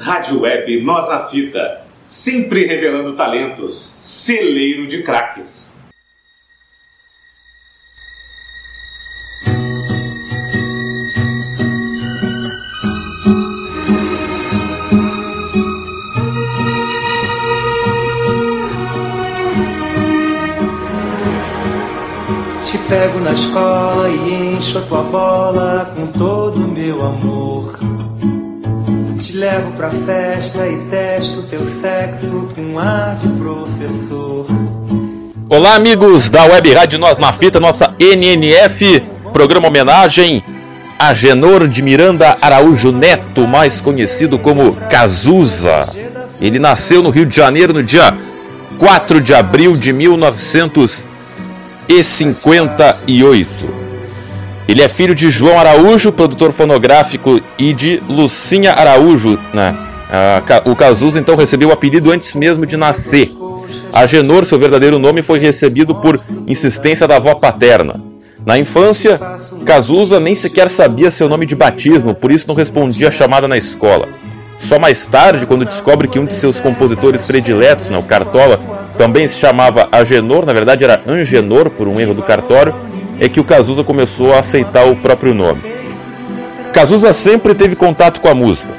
Rádio Web Nós na Fita, sempre revelando talentos, celeiro de craques. Te pego na escola e encho a tua bola com todo o meu amor. Te levo pra festa e testo teu sexo com ar de professor. Olá, amigos da Web Rádio Nós na Fita, nossa NNF, programa homenagem a Genor de Miranda Araújo Neto, mais conhecido como Cazuza. Ele nasceu no Rio de Janeiro no dia 4 de abril de 1958. Ele é filho de João Araújo, produtor fonográfico, e de Lucinha Araújo. Né? o Cazuza então recebeu o apelido antes mesmo de nascer. Agenor, seu verdadeiro nome, foi recebido por insistência da avó paterna. Na infância, Cazuza nem sequer sabia seu nome de batismo, por isso não respondia a chamada na escola. Só mais tarde, quando descobre que um de seus compositores prediletos, né, o Cartola, também se chamava Agenor, na verdade era Angenor, por um erro do cartório, é que o Cazuza começou a aceitar o próprio nome. Cazuza sempre teve contato com a música.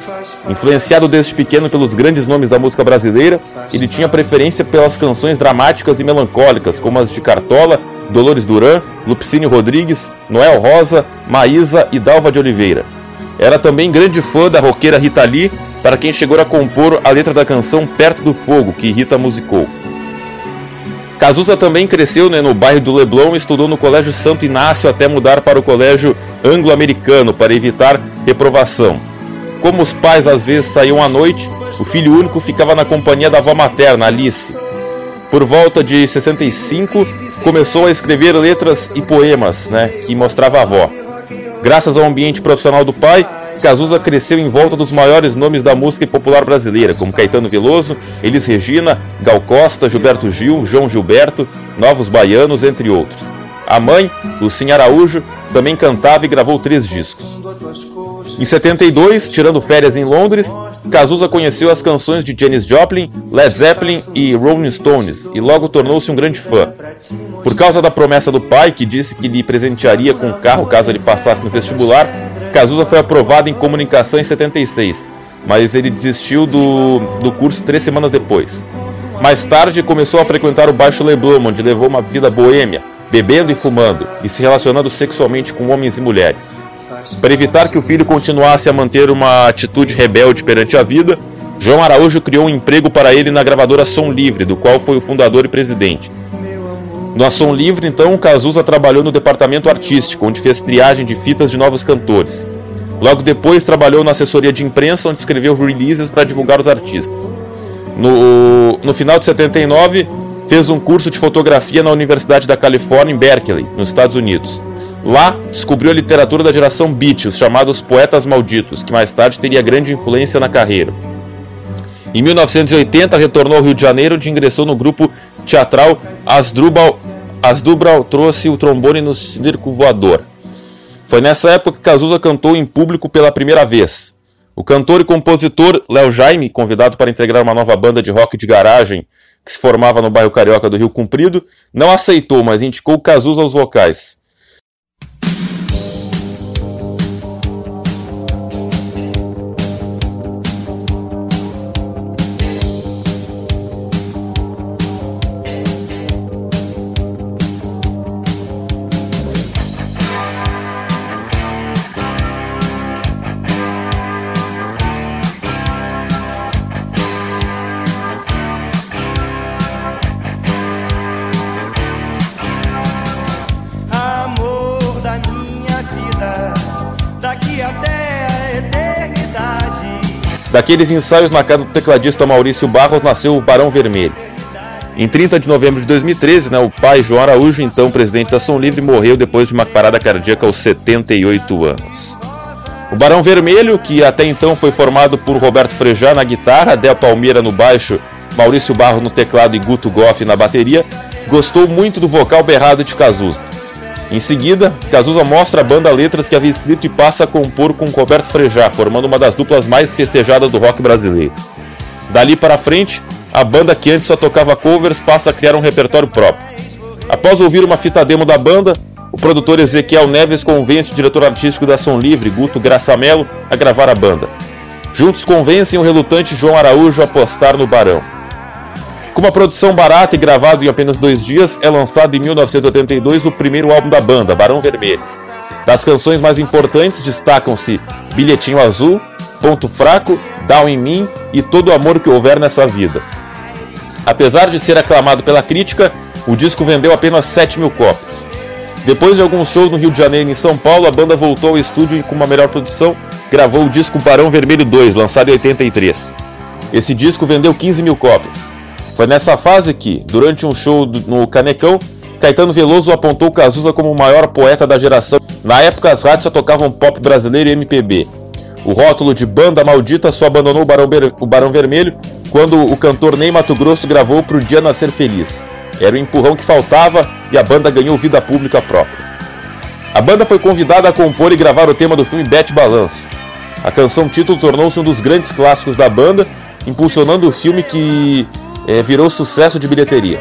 Influenciado desde pequeno pelos grandes nomes da música brasileira, ele tinha preferência pelas canções dramáticas e melancólicas, como as de Cartola, Dolores Duran, Lupicínio Rodrigues, Noel Rosa, Maísa e Dalva de Oliveira. Era também grande fã da roqueira Rita Lee, para quem chegou a compor a letra da canção Perto do Fogo, que Rita musicou. Cazuza também cresceu né, no bairro do Leblon e estudou no Colégio Santo Inácio até mudar para o Colégio Anglo-Americano para evitar reprovação. Como os pais às vezes saíam à noite, o filho único ficava na companhia da avó materna, Alice. Por volta de 65, começou a escrever letras e poemas né, que mostrava a avó. Graças ao ambiente profissional do pai, Cazuza cresceu em volta dos maiores nomes da música popular brasileira, como Caetano Veloso, Elis Regina, Gal Costa, Gilberto Gil, João Gilberto, Novos Baianos, entre outros. A mãe, Lucinha Araújo, também cantava e gravou três discos. Em 72, tirando férias em Londres, Cazuza conheceu as canções de Janis Joplin, Led Zeppelin e Rolling Stones e logo tornou-se um grande fã. Por causa da promessa do pai, que disse que lhe presentearia com um carro caso ele passasse no vestibular, Cazuza foi aprovado em comunicação em 76, mas ele desistiu do, do curso três semanas depois. Mais tarde, começou a frequentar o Baixo Leblon, onde levou uma vida boêmia, bebendo e fumando, e se relacionando sexualmente com homens e mulheres. Para evitar que o filho continuasse a manter uma atitude rebelde perante a vida, João Araújo criou um emprego para ele na gravadora Som Livre, do qual foi o fundador e presidente. No Ação Livre, então, Cazuza trabalhou no departamento artístico, onde fez triagem de fitas de novos cantores. Logo depois, trabalhou na assessoria de imprensa, onde escreveu releases para divulgar os artistas. No, no final de 79, fez um curso de fotografia na Universidade da Califórnia, em Berkeley, nos Estados Unidos. Lá, descobriu a literatura da geração Beat, os chamados poetas malditos, que mais tarde teria grande influência na carreira. Em 1980, retornou ao Rio de Janeiro, onde ingressou no grupo teatral Asdrubal, Asdrubal trouxe o trombone no circo voador. Foi nessa época que Cazuza cantou em público pela primeira vez. O cantor e compositor Léo Jaime, convidado para integrar uma nova banda de rock de garagem que se formava no bairro Carioca do Rio Comprido, não aceitou, mas indicou Cazuza aos vocais. Daqueles ensaios na casa do tecladista Maurício Barros nasceu o Barão Vermelho. Em 30 de novembro de 2013, né, o pai João Araújo, então presidente da Som Livre, morreu depois de uma parada cardíaca aos 78 anos. O Barão Vermelho, que até então foi formado por Roberto Frejá na guitarra, Del Palmeira no baixo, Maurício Barros no teclado e Guto Goff na bateria, gostou muito do vocal berrado de Cazuza. Em seguida, Cazuza mostra a banda letras que havia escrito e passa a compor com Roberto Frejá, formando uma das duplas mais festejadas do rock brasileiro. Dali para frente, a banda que antes só tocava covers passa a criar um repertório próprio. Após ouvir uma fita demo da banda, o produtor Ezequiel Neves convence o diretor artístico da Som Livre, Guto Graçamelo, a gravar a banda. Juntos convencem o relutante João Araújo a apostar no Barão. Com uma produção barata e gravado em apenas dois dias, é lançado em 1982 o primeiro álbum da banda, Barão Vermelho. Das canções mais importantes destacam-se Bilhetinho Azul, Ponto Fraco, Down em Mim e Todo o Amor que Houver Nessa Vida. Apesar de ser aclamado pela crítica, o disco vendeu apenas 7 mil cópias. Depois de alguns shows no Rio de Janeiro e em São Paulo, a banda voltou ao estúdio e, com uma melhor produção, gravou o disco Barão Vermelho 2, lançado em 83. Esse disco vendeu 15 mil cópias. Foi nessa fase que, durante um show no Canecão, Caetano Veloso apontou Cazuza como o maior poeta da geração. Na época, as rádios só tocavam pop brasileiro e MPB. O rótulo de banda maldita só abandonou o Barão, o Barão Vermelho quando o cantor Ney Mato Grosso gravou Pro Dia Nascer Feliz. Era o empurrão que faltava e a banda ganhou vida pública própria. A banda foi convidada a compor e gravar o tema do filme Bete Balanço. A canção título tornou-se um dos grandes clássicos da banda, impulsionando o filme que virou sucesso de bilheteria.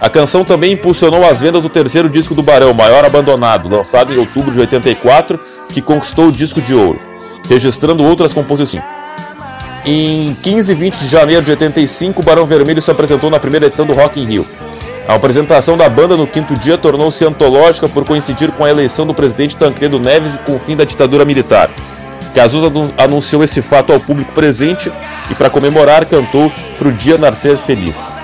A canção também impulsionou as vendas do terceiro disco do Barão, Maior Abandonado, lançado em outubro de 84, que conquistou o disco de ouro, registrando outras composições. Em 15 e 20 de janeiro de 85, o Barão Vermelho se apresentou na primeira edição do Rock in Rio. A apresentação da banda no quinto dia tornou-se antológica por coincidir com a eleição do presidente Tancredo Neves e com o fim da ditadura militar. Cazuza anunciou esse fato ao público presente e, para comemorar, cantou Pro Dia Nascer Feliz.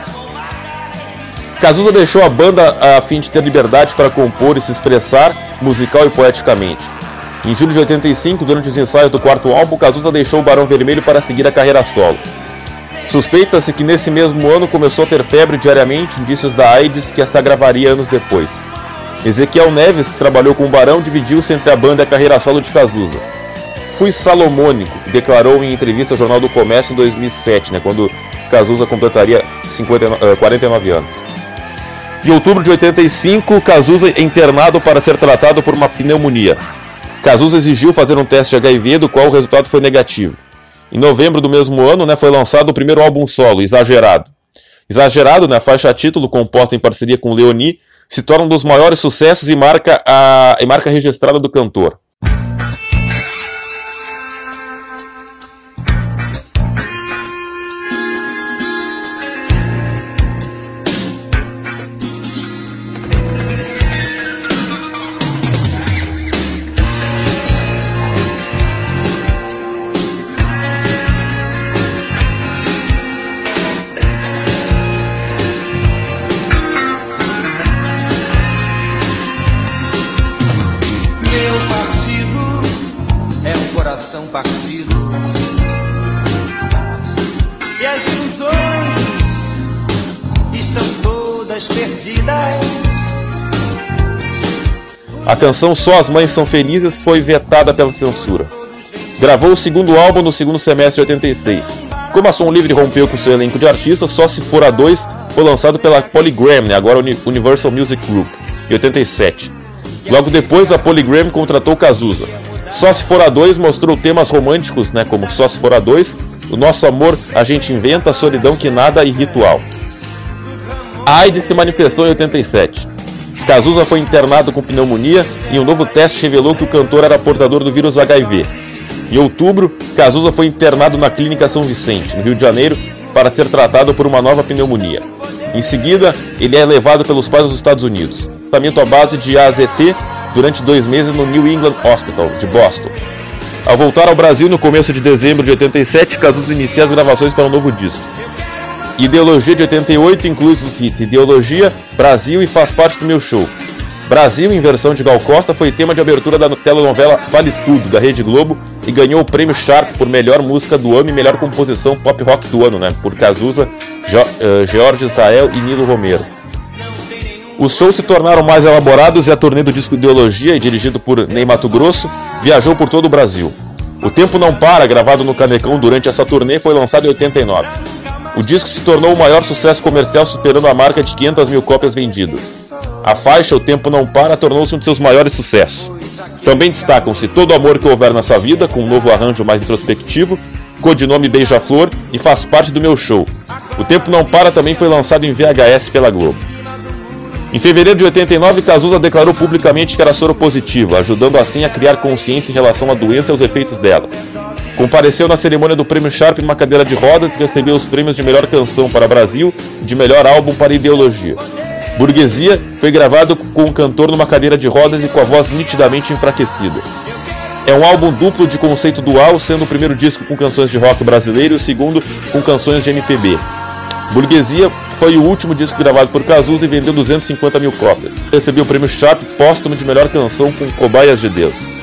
Cazuza deixou a banda a fim de ter liberdade para compor e se expressar musical e poeticamente. Em julho de 85, durante os ensaios do quarto álbum, Cazuza deixou o Barão Vermelho para seguir a carreira solo. Suspeita-se que nesse mesmo ano começou a ter febre diariamente, indícios da AIDS que se agravaria anos depois. Ezequiel Neves, que trabalhou com o Barão, dividiu-se entre a banda e a carreira solo de Cazuza. Fui salomônico, declarou em entrevista ao Jornal do Comércio em 2007, né, quando Cazuza completaria 50, 49 anos. Em outubro de 85, Cazuza é internado para ser tratado por uma pneumonia. Cazuza exigiu fazer um teste de HIV, do qual o resultado foi negativo. Em novembro do mesmo ano, né, foi lançado o primeiro álbum solo, Exagerado. Exagerado, né, a faixa título, composta em parceria com Leoni, se torna um dos maiores sucessos e marca a, e marca registrada do cantor. A canção Só as Mães São Felizes foi vetada pela censura. Gravou o segundo álbum no segundo semestre de 86. Como a Som Livre rompeu com seu elenco de artistas, Só Se For a 2 foi lançado pela Polygram, né, agora Universal Music Group, em 87. Logo depois, a Polygram contratou Cazuza. Só Se For a 2 mostrou temas românticos, né, como Só Se For a 2, O Nosso Amor, A Gente Inventa, Solidão Que Nada e Ritual. A AIDS se manifestou em 87. Cazuza foi internado com pneumonia e um novo teste revelou que o cantor era portador do vírus HIV. Em outubro, Cazuza foi internado na Clínica São Vicente, no Rio de Janeiro, para ser tratado por uma nova pneumonia. Em seguida, ele é levado pelos pais dos Estados Unidos, tratamento à base de AZT durante dois meses no New England Hospital, de Boston. Ao voltar ao Brasil no começo de dezembro de 87, Cazuza inicia as gravações para um novo disco. Ideologia de 88 inclui os hits Ideologia, Brasil e Faz Parte do Meu Show. Brasil, em versão de Gal Costa, foi tema de abertura da telenovela Vale Tudo, da Rede Globo, e ganhou o prêmio Sharp por melhor música do ano e melhor composição pop rock do ano, né? Por Cazuza, jo uh, Jorge Israel e Nilo Romero. Os shows se tornaram mais elaborados e a turnê do disco Ideologia, dirigido por Ney Mato Grosso, viajou por todo o Brasil. O Tempo Não Para, gravado no Canecão durante essa turnê, foi lançado em 89. O disco se tornou o maior sucesso comercial, superando a marca de 500 mil cópias vendidas. A faixa O Tempo Não Para tornou-se um de seus maiores sucessos. Também destacam-se Todo Amor que Houver Nessa Vida, com um novo arranjo mais introspectivo, codinome Beija-Flor e faz parte do meu show. O Tempo Não Para também foi lançado em VHS pela Globo. Em fevereiro de 89, Cazuza declarou publicamente que era soropositiva, ajudando assim a criar consciência em relação à doença e aos efeitos dela. Compareceu na cerimônia do Prêmio Sharp numa cadeira de rodas e recebeu os prêmios de melhor canção para Brasil e de melhor álbum para Ideologia. Burguesia foi gravado com o cantor numa cadeira de rodas e com a voz nitidamente enfraquecida. É um álbum duplo de conceito dual, sendo o primeiro disco com canções de rock brasileiro e o segundo com canções de MPB. Burguesia foi o último disco gravado por Cazuza e vendeu 250 mil cópias. Recebeu o prêmio Sharp póstumo de melhor canção com Cobaias de Deus.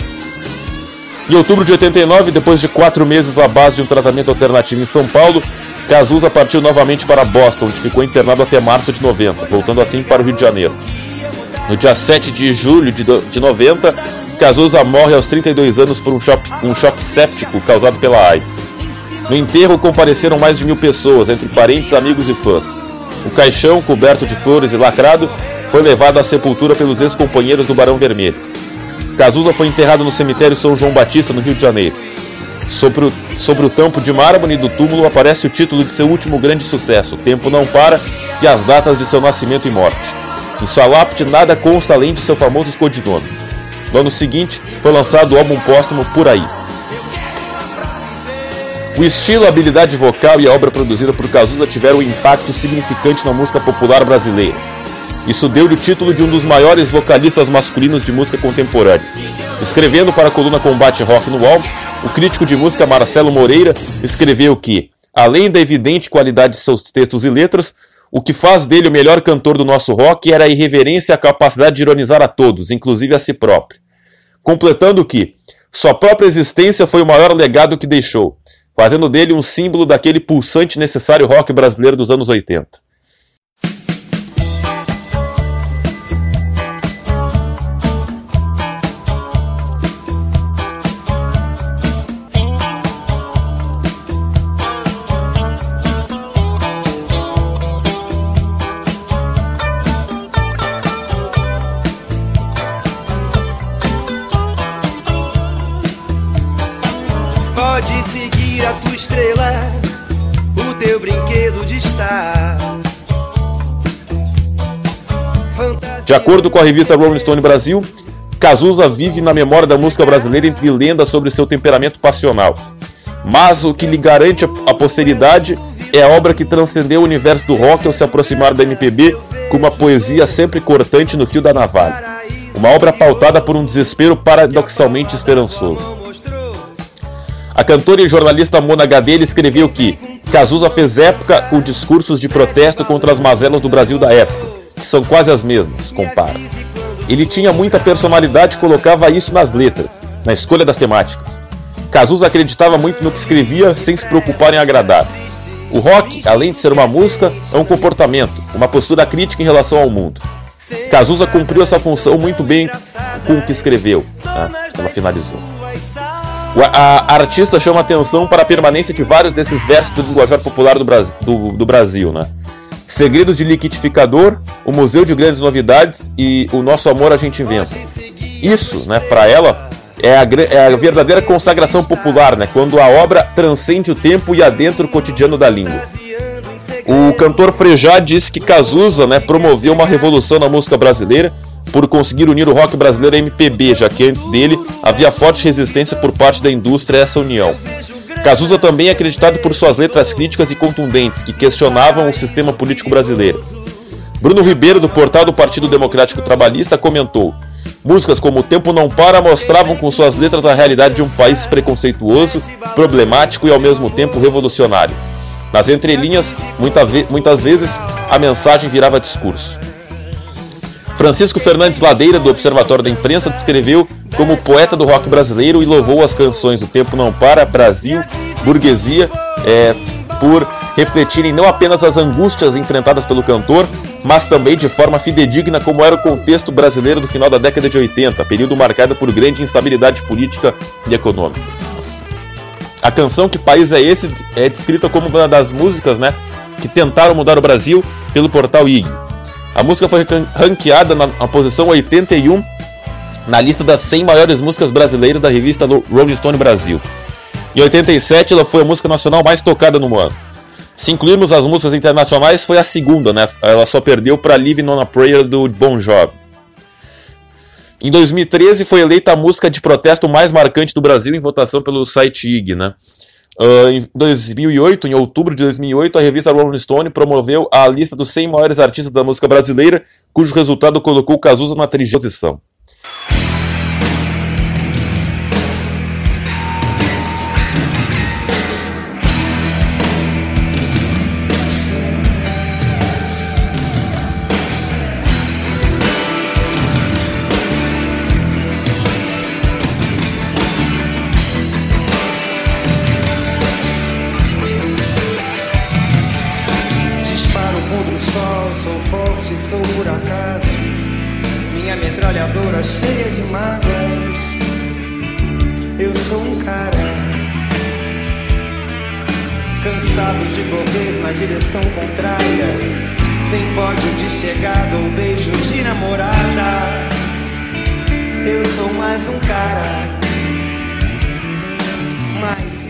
Em outubro de 89, depois de quatro meses à base de um tratamento alternativo em São Paulo, Cazuza partiu novamente para Boston, onde ficou internado até março de 90, voltando assim para o Rio de Janeiro. No dia 7 de julho de 90, Cazuza morre aos 32 anos por um choque, um choque séptico causado pela AIDS. No enterro compareceram mais de mil pessoas, entre parentes, amigos e fãs. O caixão, coberto de flores e lacrado, foi levado à sepultura pelos ex-companheiros do Barão Vermelho. Cazuza foi enterrado no cemitério São João Batista, no Rio de Janeiro. Sobre o, sobre o tampo de mármore do túmulo aparece o título de seu último grande sucesso, Tempo Não Para, e as datas de seu nascimento e morte. Em sua lápide nada consta além de seu famoso codinome. No ano seguinte, foi lançado o álbum póstumo Por Aí. O estilo, a habilidade vocal e a obra produzida por Cazuza tiveram um impacto significante na música popular brasileira. Isso deu-lhe o título de um dos maiores vocalistas masculinos de música contemporânea. Escrevendo para a coluna Combate Rock no UOL, o crítico de música Marcelo Moreira escreveu que, além da evidente qualidade de seus textos e letras, o que faz dele o melhor cantor do nosso rock era a irreverência e a capacidade de ironizar a todos, inclusive a si próprio. Completando que, sua própria existência foi o maior legado que deixou, fazendo dele um símbolo daquele pulsante necessário rock brasileiro dos anos 80. De acordo com a revista Rolling Stone Brasil, Cazuza vive na memória da música brasileira entre lendas sobre seu temperamento passional. Mas o que lhe garante a posteridade é a obra que transcendeu o universo do rock ao se aproximar da MPB com uma poesia sempre cortante no fio da navalha. Uma obra pautada por um desespero paradoxalmente esperançoso. A cantora e jornalista Mona Gadelha escreveu que Cazuza fez época com discursos de protesto contra as mazelas do Brasil da época que são quase as mesmas, compara. Ele tinha muita personalidade e colocava isso nas letras, na escolha das temáticas. Cazuza acreditava muito no que escrevia sem se preocupar em agradar. O rock, além de ser uma música, é um comportamento, uma postura crítica em relação ao mundo. Cazuza cumpriu essa função muito bem com o que escreveu. Né? Ela finalizou. A, artista chama atenção para a permanência de vários desses versos do linguajar popular do, Brasil, do, do Brasil né? Segredos de Liquidificador, o Museu de Grandes Novidades e O Nosso Amor a Gente Inventa. Isso, né, para ela, é a, é a, verdadeira consagração popular, né, quando a obra transcende o tempo e adentra o cotidiano da língua. O cantor Frejá disse que Cazuza né, promoveu uma revolução na música brasileira por conseguir unir o rock brasileiro à MPB, já que antes dele havia forte resistência por parte da indústria a essa união. Cazuza também é acreditado por suas letras críticas e contundentes que questionavam o sistema político brasileiro. Bruno Ribeiro, do portal do Partido Democrático Trabalhista, comentou: Músicas como O Tempo Não Para mostravam com suas letras a realidade de um país preconceituoso, problemático e ao mesmo tempo revolucionário. Nas entrelinhas, muita ve muitas vezes, a mensagem virava discurso. Francisco Fernandes Ladeira, do Observatório da Imprensa, descreveu como poeta do rock brasileiro e louvou as canções O Tempo Não Para, Brasil, Burguesia, é, por refletirem não apenas as angústias enfrentadas pelo cantor, mas também de forma fidedigna como era o contexto brasileiro do final da década de 80, período marcado por grande instabilidade política e econômica. A canção Que País é Esse é descrita como uma das músicas né, que tentaram mudar o Brasil pelo portal IG. A música foi ranqueada na, na posição 81 na lista das 100 maiores músicas brasileiras da revista Rolling Stone Brasil. Em 87, ela foi a música nacional mais tocada no ano. Se incluirmos as músicas internacionais, foi a segunda, né? Ela só perdeu para Living on a Prayer do Bon Jovi. Em 2013 foi eleita a música de protesto mais marcante do Brasil em votação pelo site IG, né? Uh, em 2008, em outubro de 2008, a revista Rolling Stone promoveu a lista dos 100 maiores artistas da música brasileira, cujo resultado colocou Cazuza na 30 posição.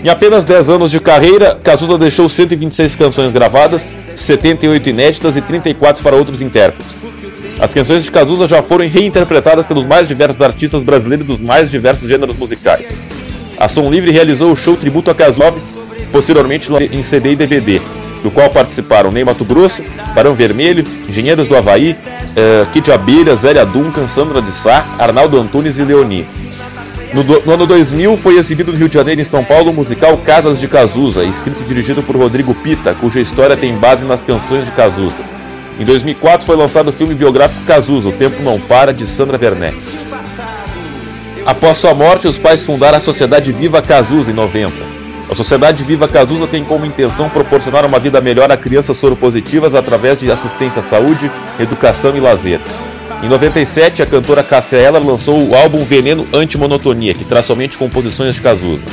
Em apenas 10 anos de carreira, Cazuza deixou 126 canções gravadas, 78 inéditas e 34 para outros intérpretes. As canções de Cazuza já foram reinterpretadas pelos mais diversos artistas brasileiros dos mais diversos gêneros musicais. A Som Livre realizou o show tributo a Cazuza, posteriormente em CD e DVD, do qual participaram Ney Mato Grosso, Barão Vermelho, Engenheiros do Havaí, uh, Kid Abelha, Zélia Duncan, Sandra de Sá, Arnaldo Antunes e Leoni. No, no, ano 2000 foi exibido no Rio de Janeiro e em São Paulo o musical Casas de Cazuza, escrito e dirigido por Rodrigo Pita, cuja história tem base nas canções de Cazuza. Em 2004 foi lançado o filme biográfico Cazuza, O Tempo Não Para, de Sandra Werneck. Após sua morte, os pais fundaram a Sociedade Viva Cazuza em 90. A Sociedade Viva Cazuza tem como intenção proporcionar uma vida melhor a crianças soropositivas através de assistência à saúde, educação e lazer. Em 97, a cantora Cássia Eller lançou o álbum Veneno Antimonotonia, que traz somente composições de Cazuza.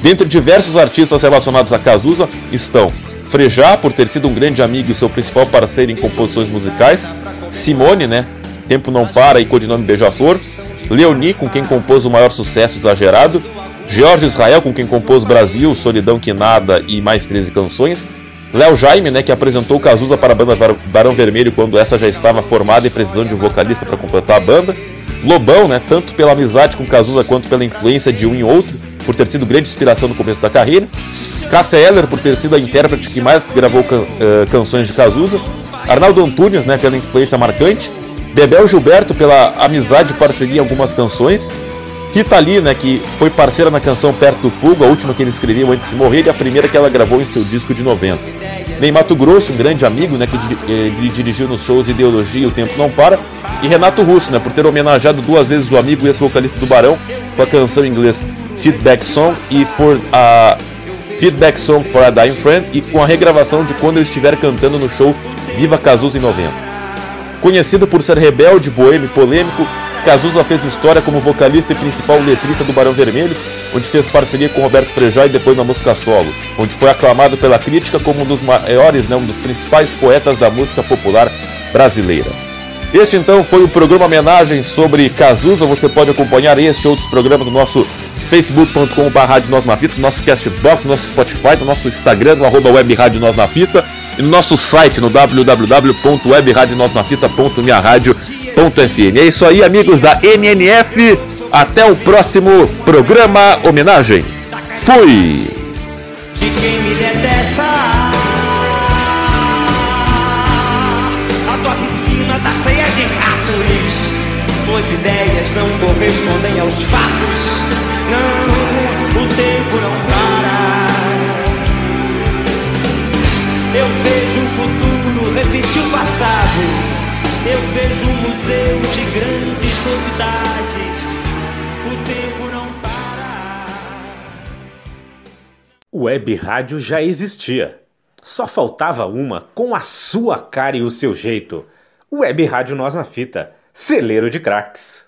Dentre diversos artistas relacionados a Cazuza estão Frejá, por ter sido um grande amigo e seu principal parceiro em composições musicais, Simone, né? Tempo Não Para e codinome Beija-Flor, Leoni, com quem compôs o maior sucesso exagerado, Jorge Israel, com quem compôs Brasil, Solidão Que Nada e mais 13 canções, Léo Jaime, né, que apresentou Cazuza para a banda Barão Vermelho quando essa já estava formada e precisando de um vocalista para completar a banda. Lobão, né, tanto pela amizade com Cazuza quanto pela influência de um em outro, por ter sido grande inspiração no começo da carreira. Cássia Eller, por ter sido a intérprete que mais gravou can uh, canções de Cazuza. Arnaldo Antunes, né, pela influência marcante. Bebel Gilberto, pela amizade e parceria em algumas canções. Rita Lee, né, que foi parceira na canção Perto do Fogo, a última que ele escreveu antes de morrer e a primeira que ela gravou em seu disco de 90. Ney Mato Grosso, um grande amigo, né, que ele dirigiu nos shows Ideologia O Tempo Não Para, e Renato Russo, né, por ter homenageado duas vezes o amigo e ex-vocalista do Barão com a canção em inglês Feedback Song e for a Feedback Song for a Dying Friend e com a regravação de quando eu estiver cantando no show Viva Cazuza em 90. Conhecido por ser rebelde, boêmio e polêmico, Cazuza fez história como vocalista e principal letrista do Barão Vermelho, onde fez parceria com Roberto Frejá e depois na música solo, onde foi aclamado pela crítica como um dos maiores, né, um dos principais poetas da música popular brasileira. Este então foi o programa homenagem sobre Cazuza. Você pode acompanhar este e outros programas no nosso facebook.com.br Nós na Fita, no nosso Castbox, no nosso Spotify, no nosso Instagram, no arroba web Rádio Nós na Fita e no nosso site no www.webradionosnafita.minharadio.com FM. É isso aí, amigos da MNF. Até o próximo programa homenagem. Fui! De quem me detesta, a tua piscina tá cheia de ratos. Tuas ideias não correspondem aos fatos. Não, o tempo não para. Eu vejo o futuro repetir o passado eu vejo um museu de grandes novidades. O tempo não para. Web rádio já existia. Só faltava uma com a sua cara e o seu jeito. Web Rádio Nós na Fita, celeiro de craques.